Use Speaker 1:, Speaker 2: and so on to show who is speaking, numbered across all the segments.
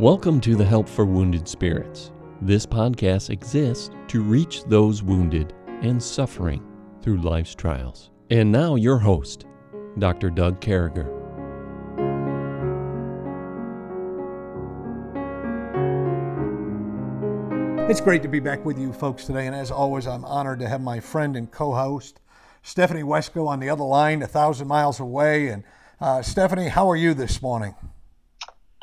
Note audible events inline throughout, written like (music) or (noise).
Speaker 1: Welcome to the Help for Wounded Spirits. This podcast exists to reach those wounded and suffering through life's trials. And now, your host, Dr. Doug Carriger.
Speaker 2: It's great to be back with you folks today, and as always, I'm honored to have my friend and co host, Stephanie Wesco, on the other line, a thousand miles away. And uh, Stephanie, how are you this morning?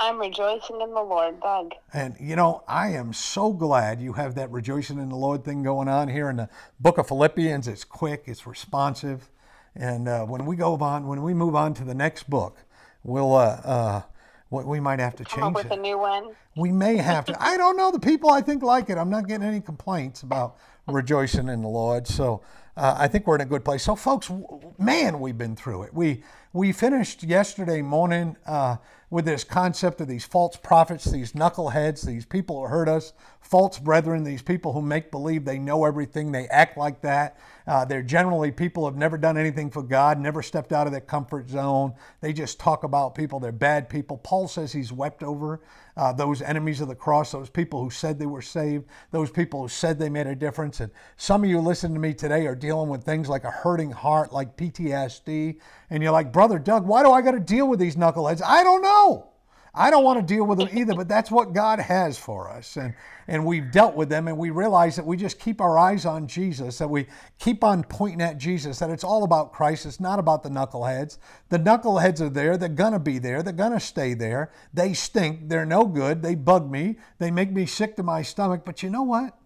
Speaker 3: I'm rejoicing in the Lord, Doug.
Speaker 2: And you know, I am so glad you have that rejoicing in the Lord thing going on here in the book of Philippians. It's quick, it's responsive. And uh, when we go on, when we move on to the next book, we'll, uh, uh, we might have to
Speaker 3: Come
Speaker 2: change
Speaker 3: up with
Speaker 2: it.
Speaker 3: a new one.
Speaker 2: We may have to. I don't know. The people I think like it. I'm not getting any complaints about rejoicing in the Lord. So uh, I think we're in a good place. So, folks, man, we've been through it. We we finished yesterday morning uh, with this concept of these false prophets, these knuckleheads, these people who hurt us, false brethren, these people who make believe they know everything, they act like that. Uh, they're generally people who have never done anything for God, never stepped out of their comfort zone. They just talk about people. They're bad people. Paul says he's wept over uh, those enemies of the cross, those people who said they were saved, those people who said they made a difference. And some of you listening to me today are dealing with things like a hurting heart, like PTSD. And you're like, Brother Doug, why do I got to deal with these knuckleheads? I don't know. I don't want to deal with them either, but that's what God has for us. And, and we've dealt with them, and we realize that we just keep our eyes on Jesus, that we keep on pointing at Jesus, that it's all about Christ. It's not about the knuckleheads. The knuckleheads are there. They're going to be there. They're going to stay there. They stink. They're no good. They bug me. They make me sick to my stomach. But you know what?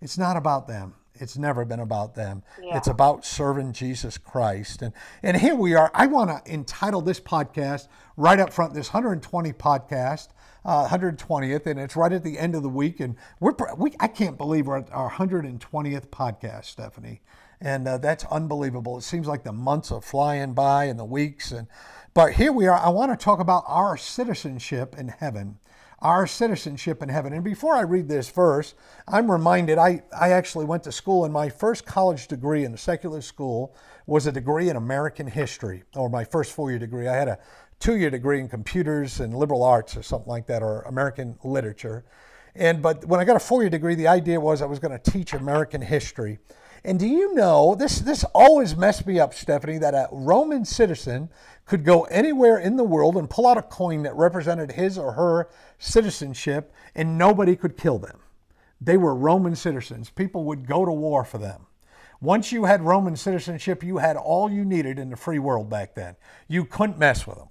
Speaker 2: It's not about them. It's never been about them.
Speaker 3: Yeah.
Speaker 2: It's about serving Jesus Christ. And and here we are. I want to entitle this podcast right up front, this 120 podcast, uh, 120th, and it's right at the end of the week. And we're we I can't believe we're at our 120th podcast, Stephanie. And uh, that's unbelievable. It seems like the months are flying by and the weeks. And but here we are. I want to talk about our citizenship in heaven our citizenship in heaven. And before I read this verse, I'm reminded I, I actually went to school, and my first college degree in a secular school was a degree in American history, or my first four year degree. I had a two year degree in computers and liberal arts, or something like that, or American literature. And but when I got a four year degree, the idea was I was going to teach American history. And do you know this? This always messed me up, Stephanie. That a Roman citizen could go anywhere in the world and pull out a coin that represented his or her citizenship, and nobody could kill them. They were Roman citizens. People would go to war for them. Once you had Roman citizenship, you had all you needed in the free world back then. You couldn't mess with them.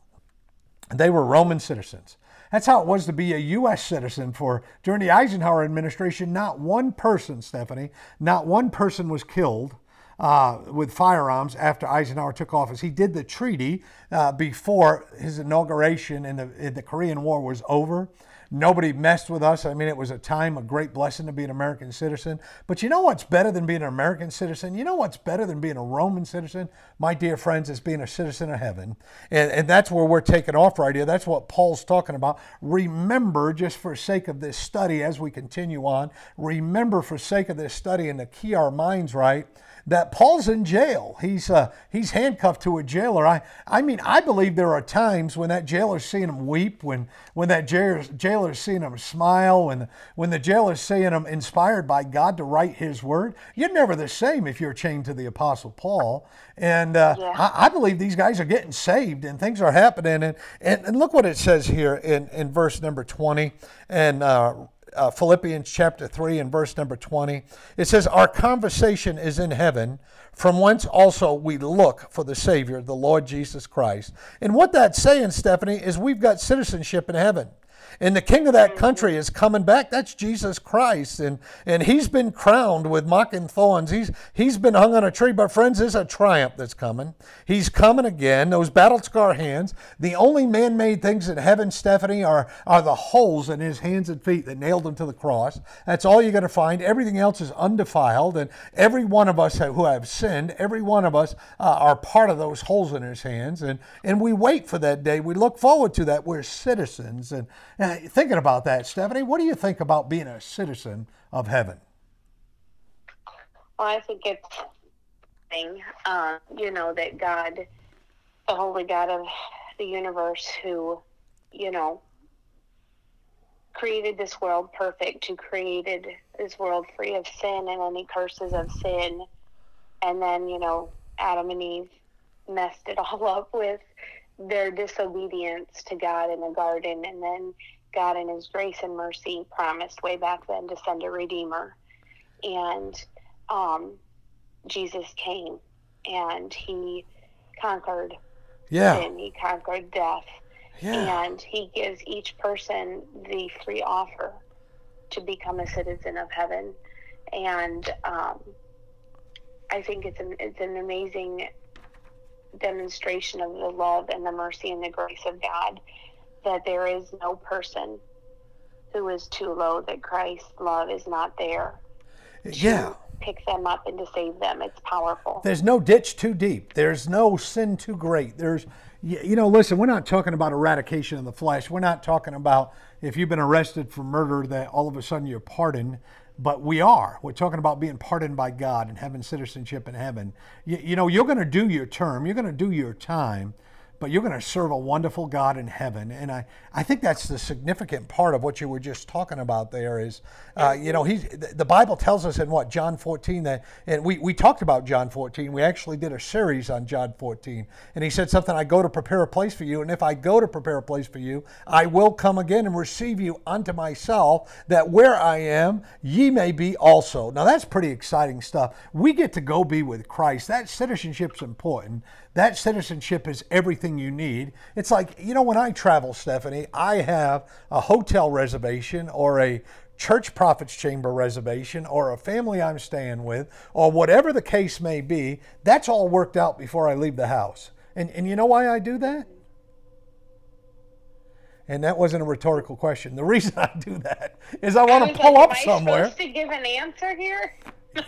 Speaker 2: They were Roman citizens. That's how it was to be a U.S. citizen for during the Eisenhower administration. Not one person, Stephanie, not one person was killed uh, with firearms after Eisenhower took office. He did the treaty uh, before his inauguration, and the, and the Korean War was over. Nobody messed with us. I mean, it was a time, a great blessing to be an American citizen. But you know what's better than being an American citizen? You know what's better than being a Roman citizen? My dear friends, is being a citizen of heaven. And, and that's where we're taking off right here. That's what Paul's talking about. Remember, just for sake of this study as we continue on, remember for sake of this study and to key our minds right, that Paul's in jail. He's uh, he's handcuffed to a jailer. I I mean I believe there are times when that jailer's seeing him weep, when when that jailer's, jailer's seeing him smile, when when the jailer's seeing him inspired by God to write His word. You're never the same if you're chained to the Apostle Paul. And uh,
Speaker 3: Yeah.
Speaker 2: I, I believe these guys are getting saved and things are happening. And and, and look what it says here in in verse number twenty and. Uh, uh, Philippians chapter 3 and verse number 20. It says, Our conversation is in heaven, from whence also we look for the Savior, the Lord Jesus Christ. And what that's saying, Stephanie, is we've got citizenship in heaven. And the king of that country is coming back. That's Jesus Christ. And, and he's been crowned with mocking thorns. He's, he's been hung on a tree. But, friends, there's a triumph that's coming. He's coming again. Those battle scar hands. The only man made things in heaven, Stephanie, are, are the holes in his hands and feet that nailed him to the cross. That's all you're going to find. Everything else is undefiled. And every one of us who have sinned, every one of us uh, are part of those holes in his hands. And, and we wait for that day. We look forward to that. We're citizens. And, and thinking about that, Stephanie, what do you think about being a citizen of heaven?
Speaker 3: Well, I think it's thing, uh, you know, that God, the holy God of the universe, who, you know, created this world perfect, who created this world free of sin and any curses of sin. And then, you know, Adam and Eve messed it (laughs) all up with their disobedience to God in the garden. And then God, in His grace and mercy, promised way back then to send a Redeemer. And um, Jesus came and He conquered
Speaker 2: Yeah.
Speaker 3: sin, He conquered death.
Speaker 2: Yeah.
Speaker 3: And he gives each person the free offer to become a citizen of heaven. And um, I think it's an, it's an amazing demonstration of the love and the mercy and the grace of God that there is no person who is too low that Christ's love is not there
Speaker 2: Yeah.
Speaker 3: pick them up and to save them. It's powerful.
Speaker 2: There's no ditch too deep. There's no sin too great. There's, you know, listen, we're not talking about eradication of the flesh. We're not talking about if you've been arrested for murder that all of a sudden you're pardoned. But we are. We're talking about being pardoned by God and having citizenship in heaven. You, you know, you're going to do your term, you're going to do your time, but you're going to serve a wonderful God in heaven. And I, I think that's the significant part of what you were just talking about there is, uh, you know, he's, the the Bible tells us in what, John 14, that, and we, we talked about John 14. We actually did a series on John 14. And he said something, I go to prepare a place for you. And if I go to prepare a place for you, I will come again and receive you unto myself, that where I am, ye may be also. Now that's pretty exciting stuff. We get to go be with Christ. That citizenship's important. That citizenship is everything you need. It's like, you know, when I travel, Stephanie, I have a hotel reservation or a church prophets chamber reservation or a family I'm staying with or whatever the case may be. That's all worked out before I leave the house. And, and you know why I do that? And that wasn't a rhetorical question. The reason (laughs) I do that is I want to pull
Speaker 3: like,
Speaker 2: up
Speaker 3: Am I
Speaker 2: somewhere.
Speaker 3: supposed to give an answer here?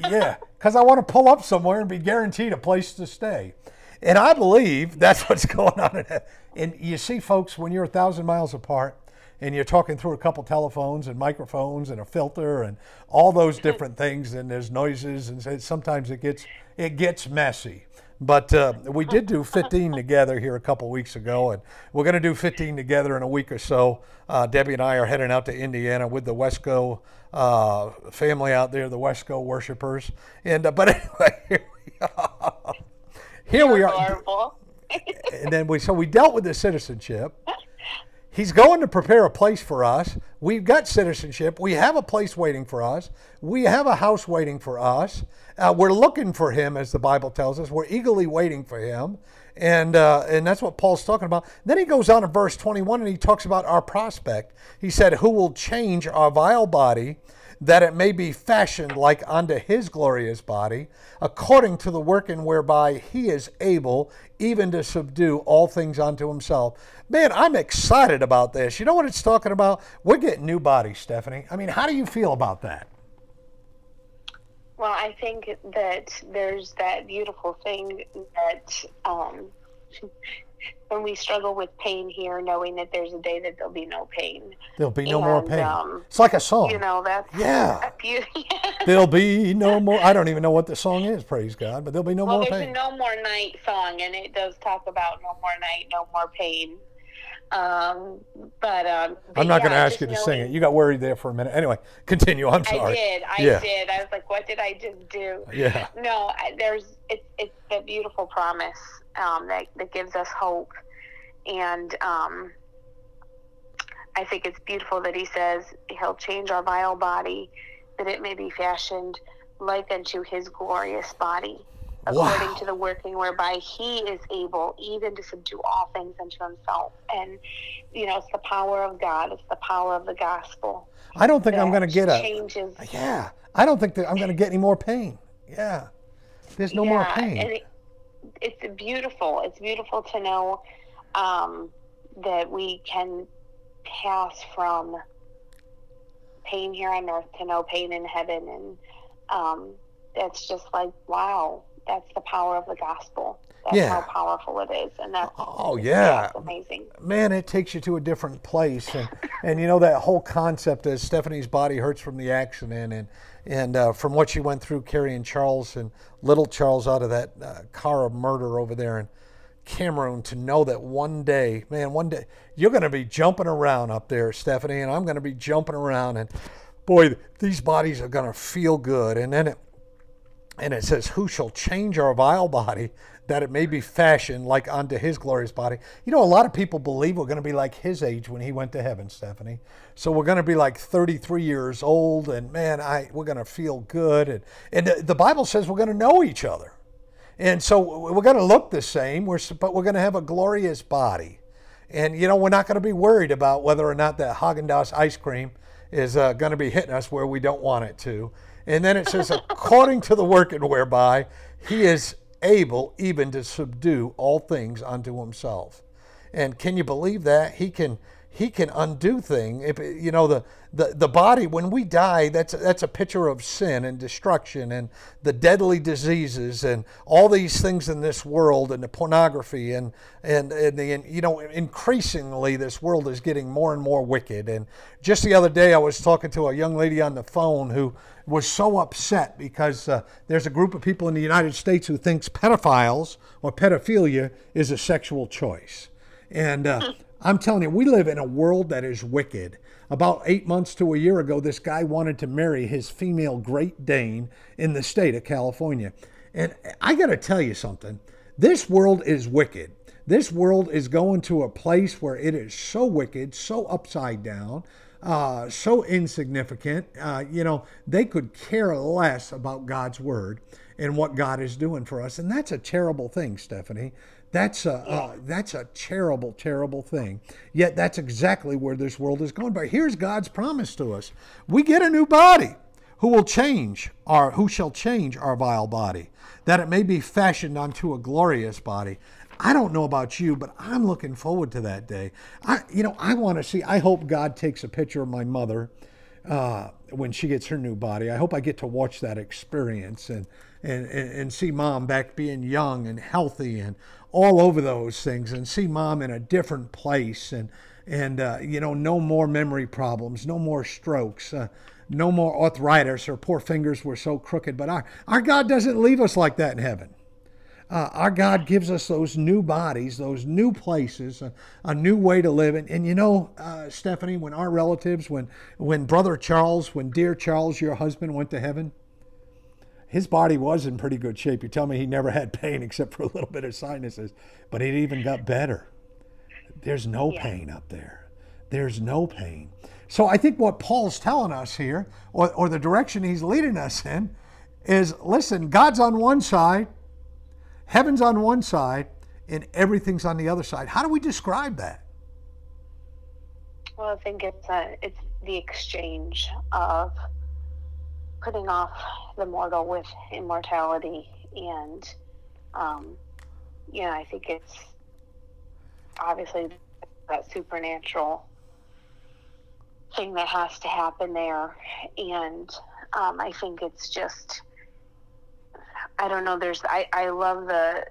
Speaker 2: yeah, because I want to pull up somewhere and be guaranteed a place to stay. And I believe that's (laughs) what's going on. And you see, folks, when you're a thousand miles apart and you're talking through a couple telephones and microphones and a filter and all those different things, and there's noises, and sometimes it gets it gets messy. But uh, we did do 15 (laughs) together here a couple weeks ago, and we're going to do 15 together in a week or so. Uh, Debbie and I are heading out to Indiana with the Wesco uh, family out there, the Wesco worshipers. And uh, (laughs) but anyway, here we are. Here we are. (laughs) And then we so we dealt with the citizenship. He's going to prepare a place for us. We've got citizenship. We have a place waiting for us. We have a house waiting for us. Uh, we're looking for him, as the Bible tells us. We're eagerly waiting for him. And, uh, and that's what Paul's talking about. Then he goes on in verse 21 and he talks about our prospect. He said, Who will change our vile body that it may be fashioned like unto his glorious body, according to the working whereby he is able even to subdue all things unto himself. Man, I'm excited about this. You know what it's talking about? We're getting new bodies, Stephanie. I mean, how do you feel about that?
Speaker 3: Well, I think that there's that beautiful thing that um, when we struggle with pain here, knowing that there's a day that there'll be no pain.
Speaker 2: There'll be no more pain.
Speaker 3: um,
Speaker 2: it's like a song.
Speaker 3: You know, that's (laughs)
Speaker 2: Yeah. There'll be no more. I don't even know what the song is, praise God, but there'll be no more.
Speaker 3: well, there's
Speaker 2: pain.
Speaker 3: a No More Night song, and it does talk about no more night, no more pain. Um, but um, but
Speaker 2: I'm not going to ask you to sing it. You got worried there for a minute. Anyway, continue. I'm sorry.
Speaker 3: I did. I
Speaker 2: Yeah.
Speaker 3: did. I was like, what did I just do?
Speaker 2: Yeah.
Speaker 3: No, I, there's it's it's the beautiful promise um, that that gives us hope, and um, I think it's beautiful that he says he'll change our vile body, that it may be fashioned like unto his glorious body, according
Speaker 2: Wow.
Speaker 3: to the working whereby he is able even to subdue all things unto himself. And you know, it's the power of God. It's the power of the gospel.
Speaker 2: I don't think I'm going to get a.
Speaker 3: changes.
Speaker 2: Yeah, I don't think that I'm going to get any more pain. Yeah, there's no more pain.
Speaker 3: And it, it's beautiful. It's beautiful to know um, that we can pass from pain here on earth to no pain in heaven. And um, that's just like, wow, that's the power of the gospel. That's
Speaker 2: Yeah.
Speaker 3: how powerful it is. And that's,
Speaker 2: Oh, yeah.
Speaker 3: it's amazing.
Speaker 2: Man, it takes you to a different place, and and you know that whole concept is Stephanie's body hurts from the accident, and and uh, from what she went through carrying Charles and little Charles out of that uh, car of murder over there in Cameroon to know that one day, man, one day you're going to be jumping around up there, Stephanie, and I'm going to be jumping around, and boy, these bodies are going to feel good. And then it, and it says, "Who shall change our vile body, that it may be fashioned like unto His glorious body?" You know, a lot of people believe we're going to be like His age when He went to heaven, Stephanie. So we're going to be like 33 years old, and man, I we're going to feel good, and and the Bible says we're going to know each other. And so we're going to look the same, we're, but we're going to have a glorious body. And, you know, we're not going to be worried about whether or not that Haagen-Dazs ice cream is uh, going to be hitting us where we don't want it to. And then it says, according to the working whereby he is able even to subdue all things unto himself. And can you believe that? He can he can undo things. If you know the, the the body when we die, that's that's a picture of sin and destruction and the deadly diseases and all these things in this world and the pornography and and and, the, and you know increasingly this world is getting more and more wicked. And just the other day, I was talking to a young lady on the phone who was so upset because uh, there's a group of people in the United States who thinks pedophiles or pedophilia is a sexual choice. And uh, (laughs) I'm telling you, we live in a world that is wicked. About eight months to a year ago, this guy wanted to marry his female Great Dane in the state of California. And I got to tell you something this world is wicked. This world is going to a place where it is so wicked, so upside down, uh, so insignificant. Uh, you know, they could care less about God's word and what God is doing for us. And that's a terrible thing, Stephanie. That's a uh, that's a terrible, terrible thing. Yet that's exactly where this world is going. But here's God's promise to us: we get a new body, who will change our who shall change our vile body, that it may be fashioned unto a glorious body. I don't know about you, but I'm looking forward to that day. I, you know, I want to see. I hope God takes a picture of my mother uh, when she gets her new body. I hope I get to watch that experience and, and, and, see mom back being young and healthy and all over those things and see mom in a different place and, and uh, you know, no more memory problems, no more strokes. Uh, no more arthritis. Her poor fingers were so crooked. But our, our God doesn't leave us like that in heaven. Uh, our God gives us those new bodies, those new places, a, a new way to live. And, and you know, uh, Stephanie, when our relatives, when when Brother Charles, when dear Charles, your husband, went to heaven, his body was in pretty good shape. You tell me he never had pain except for a little bit of sinuses, but it even got better. There's no yeah. pain up there. There's no pain. So I think what Paul's telling us here, or, or the direction he's leading us in, is listen, God's on one side, Heaven's on one side and everything's on the other side. How do we describe that?
Speaker 3: Well, I think it's a, it's the exchange of putting off the mortal with immortality, and um, yeah, I think it's obviously that supernatural thing that has to happen there, and um, I think it's just I don't know. There's I, I love the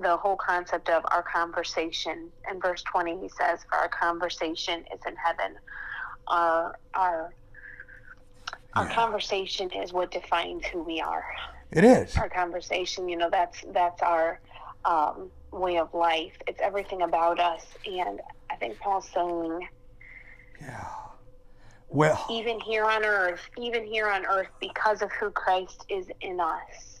Speaker 3: the whole concept of our conversation. In verse twenty, he says, "For our conversation is in heaven. Our our our yeah. conversation is what defines who we are.
Speaker 2: It is
Speaker 3: our conversation. You know, that's that's our um, way of life. It's everything about us. And I think Paul's saying,
Speaker 2: yeah. Well,
Speaker 3: even here on earth, even here on earth, because of who Christ is in us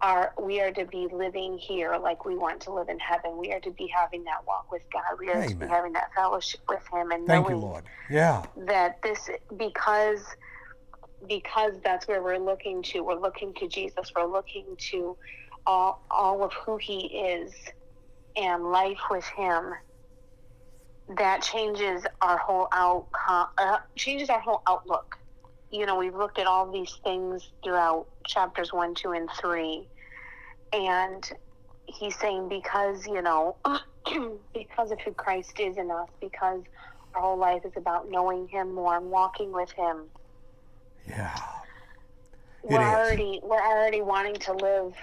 Speaker 3: are we are to be living here like we want to live in heaven. We are to be having that walk with God. We are Amen. to be having that fellowship with Him, and
Speaker 2: Thank
Speaker 3: knowing
Speaker 2: you, Lord. Yeah.
Speaker 3: that this because because that's where we're looking to. We're looking to Jesus. We're looking to all all of who He is and life with Him. That changes our whole outcome. Uh, changes our whole outlook you know, we've looked at all these things throughout chapters one, two, and three. And he's saying because, you know, (clears throat) because of who Christ is in us, because our whole life is about knowing him more and walking with him.
Speaker 2: Yeah.
Speaker 3: we're already we're already wanting to live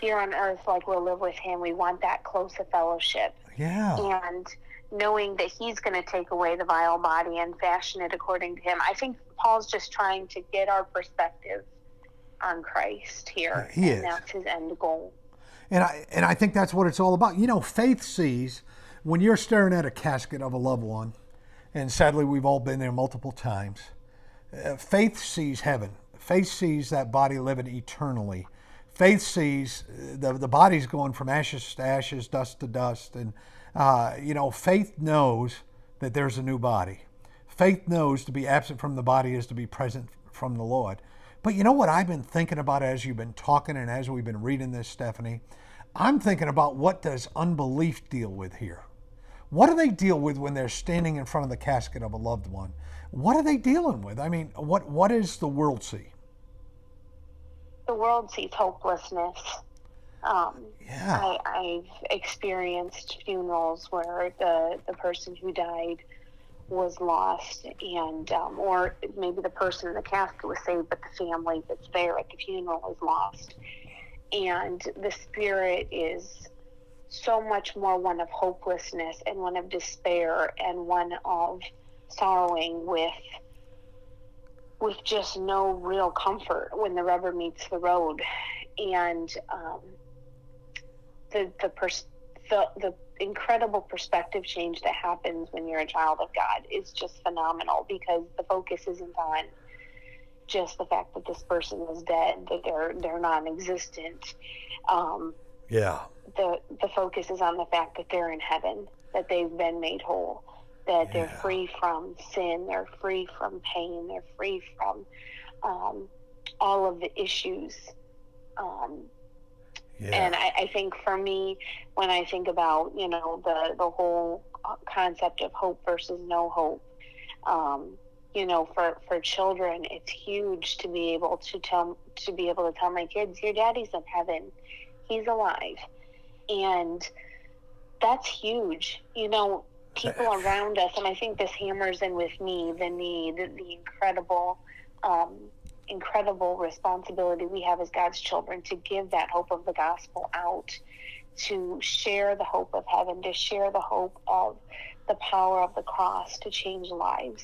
Speaker 3: here on earth like we'll live with him. We want that closer fellowship.
Speaker 2: Yeah.
Speaker 3: And knowing that he's going to take away the vile body and fashion it according to him. I think Paul's just trying to get our perspective on Christ here.
Speaker 2: He
Speaker 3: and is. that's his end goal.
Speaker 2: And I, and I think that's what it's all about. You know, faith sees when you're staring at a casket of a loved one, and sadly we've all been there multiple times. Uh, faith sees heaven. Faith sees that body living eternally. Faith sees uh, the, the body's going from ashes to ashes, dust to dust. And, uh, you know, faith knows that there's a new body. Faith knows to be absent from the body is to be present from the Lord. But you know what I've been thinking about as you've been talking and as we've been reading this, Stephanie? I'm thinking about what does unbelief deal with here? What do they deal with when they're standing in front of the casket of a loved one? What are they dealing with? I mean, what what does the world see?
Speaker 3: The world sees hopelessness. Um,
Speaker 2: yeah.
Speaker 3: I, I've experienced funerals where the, the person who died was lost, and um, or maybe the person in the casket was saved, but the family that's there at the funeral is lost, and the spirit is so much more one of hopelessness and one of despair and one of sorrowing with with just no real comfort when the rubber meets the road and um, the the, pers- the the incredible perspective change that happens when you're a child of God is just phenomenal because the focus isn't on just the fact that this person is dead, that they're they're non-existent. Um,
Speaker 2: yeah.
Speaker 3: The the focus is on the fact that they're in heaven, that they've been made whole, that yeah. they're free from sin, they're free from pain, they're free from um, all of the issues. Um, yeah. And I, I think for me, when I think about you know the the whole concept of hope versus no hope, um, you know, for for children, it's huge to be able to tell to be able to tell my kids, your daddy's in heaven, he's alive, and that's huge. You know, people around us, and I think this hammers in with me the need, the incredible um, incredible responsibility we have as God's children to give that hope of the gospel out, to share the hope of heaven, to share the hope of the power of the cross to change lives.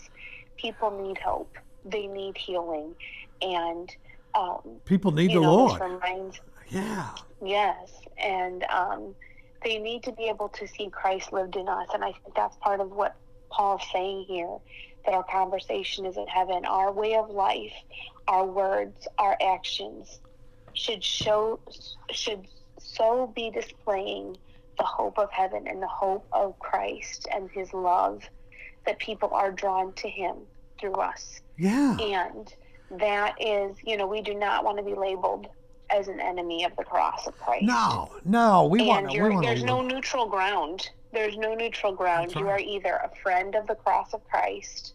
Speaker 3: People need hope, they need healing, and um,
Speaker 2: people need the
Speaker 3: know,
Speaker 2: Lord.
Speaker 3: Reminds,
Speaker 2: yeah.
Speaker 3: Yes, and um, they need to be able to see Christ lived in us, and I think that's part of what Paul's saying here that our conversation is in heaven. Our way of life, our words, our actions should show should so be displaying the hope of heaven and the hope of Christ and his love that people are drawn to him through us.
Speaker 2: Yeah.
Speaker 3: And that is, you know, we do not want to be labeled as an enemy of the cross of Christ.
Speaker 2: No, no, we want
Speaker 3: to. There's no neutral ground. There's no neutral ground. Right. You are either a friend of the cross of Christ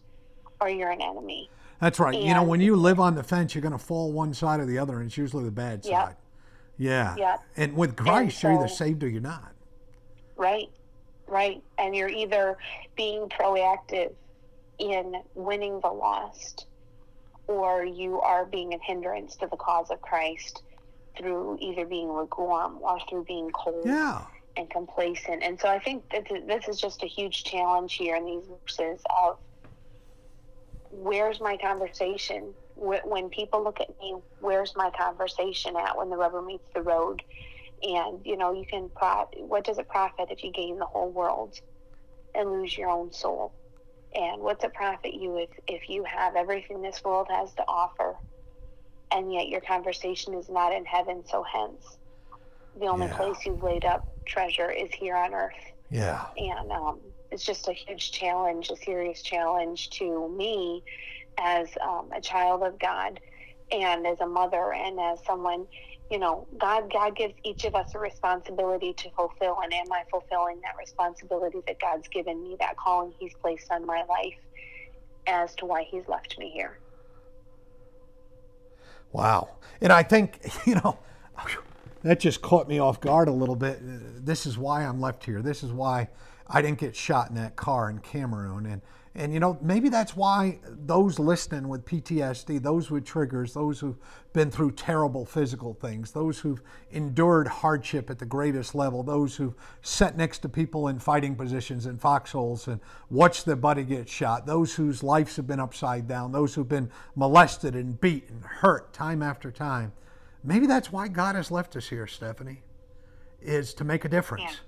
Speaker 3: or you're an enemy.
Speaker 2: That's right. And, you know, when you live on the fence, you're going to fall one side or the other, and it's usually the bad
Speaker 3: yep.
Speaker 2: side. Yeah.
Speaker 3: Yeah.
Speaker 2: And with Christ, and so, you're either saved or you're not.
Speaker 3: Right. Right. And you're either being proactive in winning the lost, or you are being a hindrance to the cause of Christ through either being lukewarm or through being cold.
Speaker 2: Yeah
Speaker 3: and complacent. And so I think that this is just a huge challenge here in these verses of where's my conversation? When people look at me, where's my conversation at when the rubber meets the road? And, you know, you can, pro- what does it profit if you gain the whole world and lose your own soul? And what's it profit you if, if you have everything this world has to offer and yet your conversation is not in heaven? So hence, the only yeah. place you've laid up treasure is here on earth.
Speaker 2: Yeah.
Speaker 3: And um, it's just a huge challenge, a serious challenge to me as um, a child of God and as a mother and as someone you know god god gives each of us a responsibility to fulfill and am i fulfilling that responsibility that god's given me that calling he's placed on my life as to why he's left me here
Speaker 2: wow. And i think (laughs) you know that just caught me off guard a little bit. This is why i'm left here. This is why I didn't get shot in that car in Cameroon. And, and you know, maybe that's why those listening with PTSD, those with triggers, those who've been through terrible physical things, those who've endured hardship at the greatest level, those who've sat next to people in fighting positions in foxholes and watched their buddy get shot, those whose lives have been upside down, those who've been molested and beat and hurt time after time. Maybe that's why God has left us here, Stephanie. is to make a difference,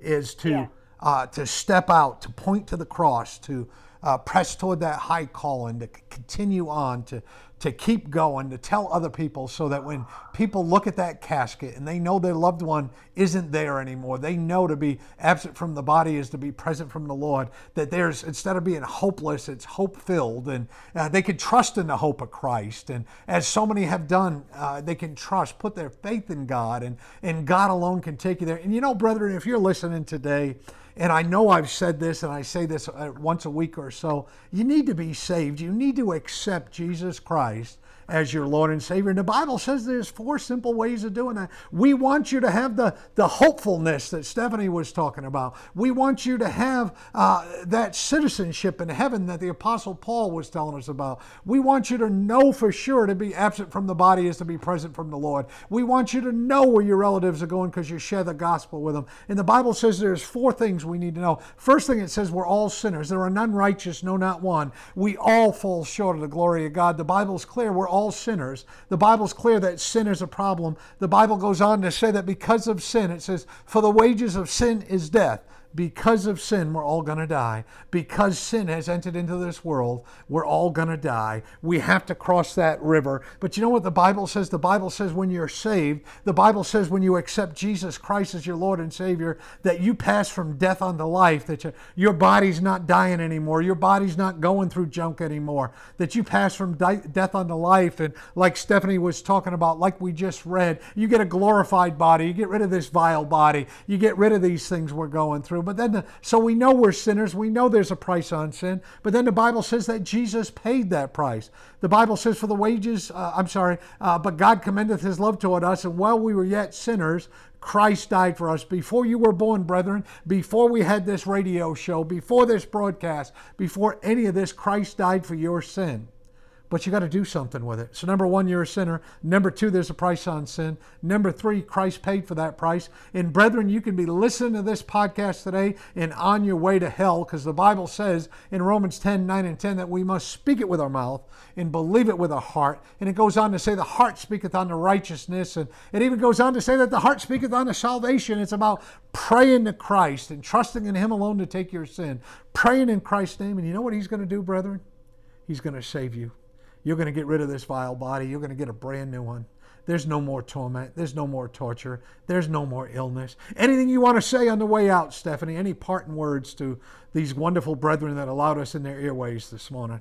Speaker 3: Yeah.
Speaker 2: is to
Speaker 3: Yeah.
Speaker 2: Uh, to step out, to point to the cross, to uh, press toward that high calling, to c- continue on, to to keep going, to tell other people, so that when people look at that casket and they know their loved one isn't there anymore, they know to be absent from the body is to be present from the Lord. That there's instead of being hopeless, it's hope filled, and uh, they can trust in the hope of Christ. And as so many have done, uh, they can trust, put their faith in God, and and God alone can take you there. And you know, brethren, if you're listening today and I know I've said this and I say this uh, once a week or so, you need to be saved. You need to accept Jesus Christ as your Lord and Savior. And the Bible says there's four simple ways of doing that. We want you to have the, the hopefulness that Stephanie was talking about. We want you to have uh, that citizenship in heaven that the Apostle Paul was telling us about. We want you to know for sure to be absent from the body is to be present from the Lord. We want you to know where your relatives are going because you share the gospel with them. And the Bible says there's four things we need to know. First thing it says we're all sinners. There are none righteous, no, not one. We all fall short of the glory of God. The Bible's clear. We're all sinners. The Bible's clear that sin is a problem. The Bible goes on to say that because of sin, it says, for the wages of sin is death. Because of sin, we're all going to die. Because sin has entered into this world, we're all going to die. We have to cross that river. But you know what the Bible says? The Bible says when you're saved, the Bible says when you accept Jesus Christ as your Lord and Savior, that you pass from death unto life, that your, body's not dying anymore, your body's not going through junk anymore, that you pass from di- death unto life. And like Stephanie was talking about, like we just read, you get a glorified body, you get rid of this vile body, you get rid of these things we're going through. But then, the, so we know we're sinners. We know there's a price on sin. But then the Bible says that Jesus paid that price. The Bible says, for the wages, uh, I'm sorry, uh, but God commendeth his love toward us, and while we were yet sinners, Christ died for us. Before you were born, brethren, before we had this radio show, before this broadcast, before any of this, Christ died for your sin but you got to do something with it. So, number one, you're a sinner. Number two, there's a price on sin. Number three, Christ paid for that price. And, brethren, you can be listening to this podcast today and on your way to hell because the Bible says in Romans 10 9 and 10 that we must speak it with our mouth and believe it with our heart. And it goes on to say the heart speaketh unto righteousness. And it even goes on to say that the heart speaketh unto salvation. It's about praying to Christ and trusting in Him alone to take your sin, praying in Christ's name. And you know what He's going to do, brethren? He's going to save you. You're going to get rid of this vile body. You're going to get a brand new one. There's no more torment. There's no more torture. There's no more illness. Anything you want to say on the way out, Stephanie? Any parting words to these wonderful brethren that allowed us in their earways this morning?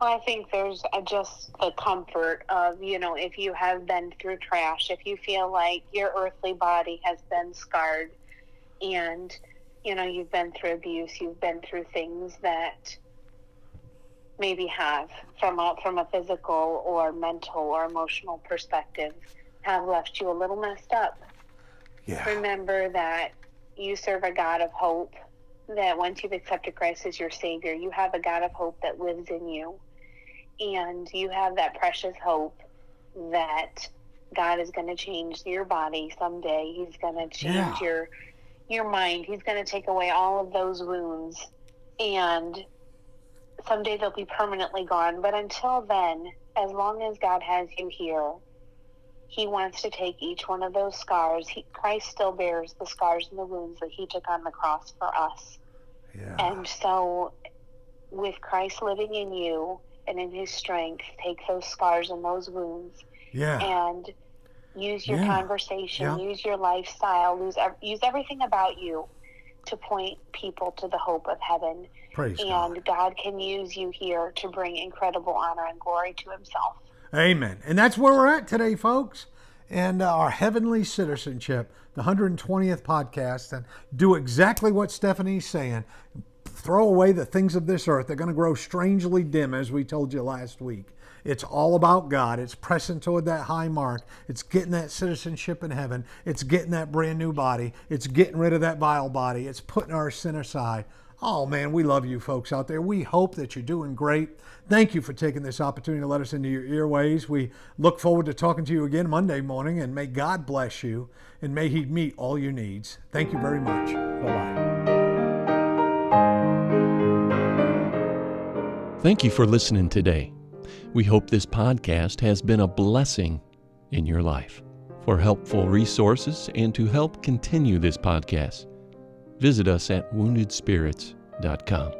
Speaker 3: Well, I think there's uh, just the comfort of, you know, if you have been through trash, if you feel like your earthly body has been scarred and, you know, you've been through abuse, you've been through things that maybe have from a, from a physical or mental or emotional perspective have left you a little messed up.
Speaker 2: Yeah.
Speaker 3: Remember that you serve a God of hope, that once you've accepted Christ as your Savior, you have a God of hope that lives in you. And you have that precious hope that God is going to change your body someday. He's going to change
Speaker 2: Yeah.
Speaker 3: your your mind. He's going to take away all of those wounds and someday they'll be permanently gone. But until then, as long as God has you here, He wants to take each one of those scars. He, Christ still bears the scars and the wounds that He took on the cross for us.
Speaker 2: Yeah.
Speaker 3: And so, with Christ living in you and in His strength, take those scars and those wounds
Speaker 2: Yeah.
Speaker 3: and use your
Speaker 2: Yeah.
Speaker 3: conversation,
Speaker 2: Yeah.
Speaker 3: use your lifestyle, use, use everything about you to point people to the hope of heaven.
Speaker 2: Praise God.
Speaker 3: And God can use you here to bring incredible honor and glory to Himself.
Speaker 2: Amen. And that's where we're at today, folks. And uh, our heavenly citizenship, the 120th podcast, and do exactly what Stephanie's saying. Throw away the things of this earth. They're going to grow strangely dim, as we told you last week. It's all about God. It's pressing toward that high mark. It's getting that citizenship in heaven. It's getting that brand new body. It's getting rid of that vile body. It's putting our sin aside. Oh man, we love you folks out there. We hope that you're doing great. Thank you for taking this opportunity to let us into your earways. We look forward to talking to you again Monday morning, and may God bless you and may He meet all your needs. Thank you very much. Bye bye.
Speaker 1: Thank you for listening today. We hope this podcast has been a blessing in your life. For helpful resources and to help continue this podcast, visit us at woundedspirits.com.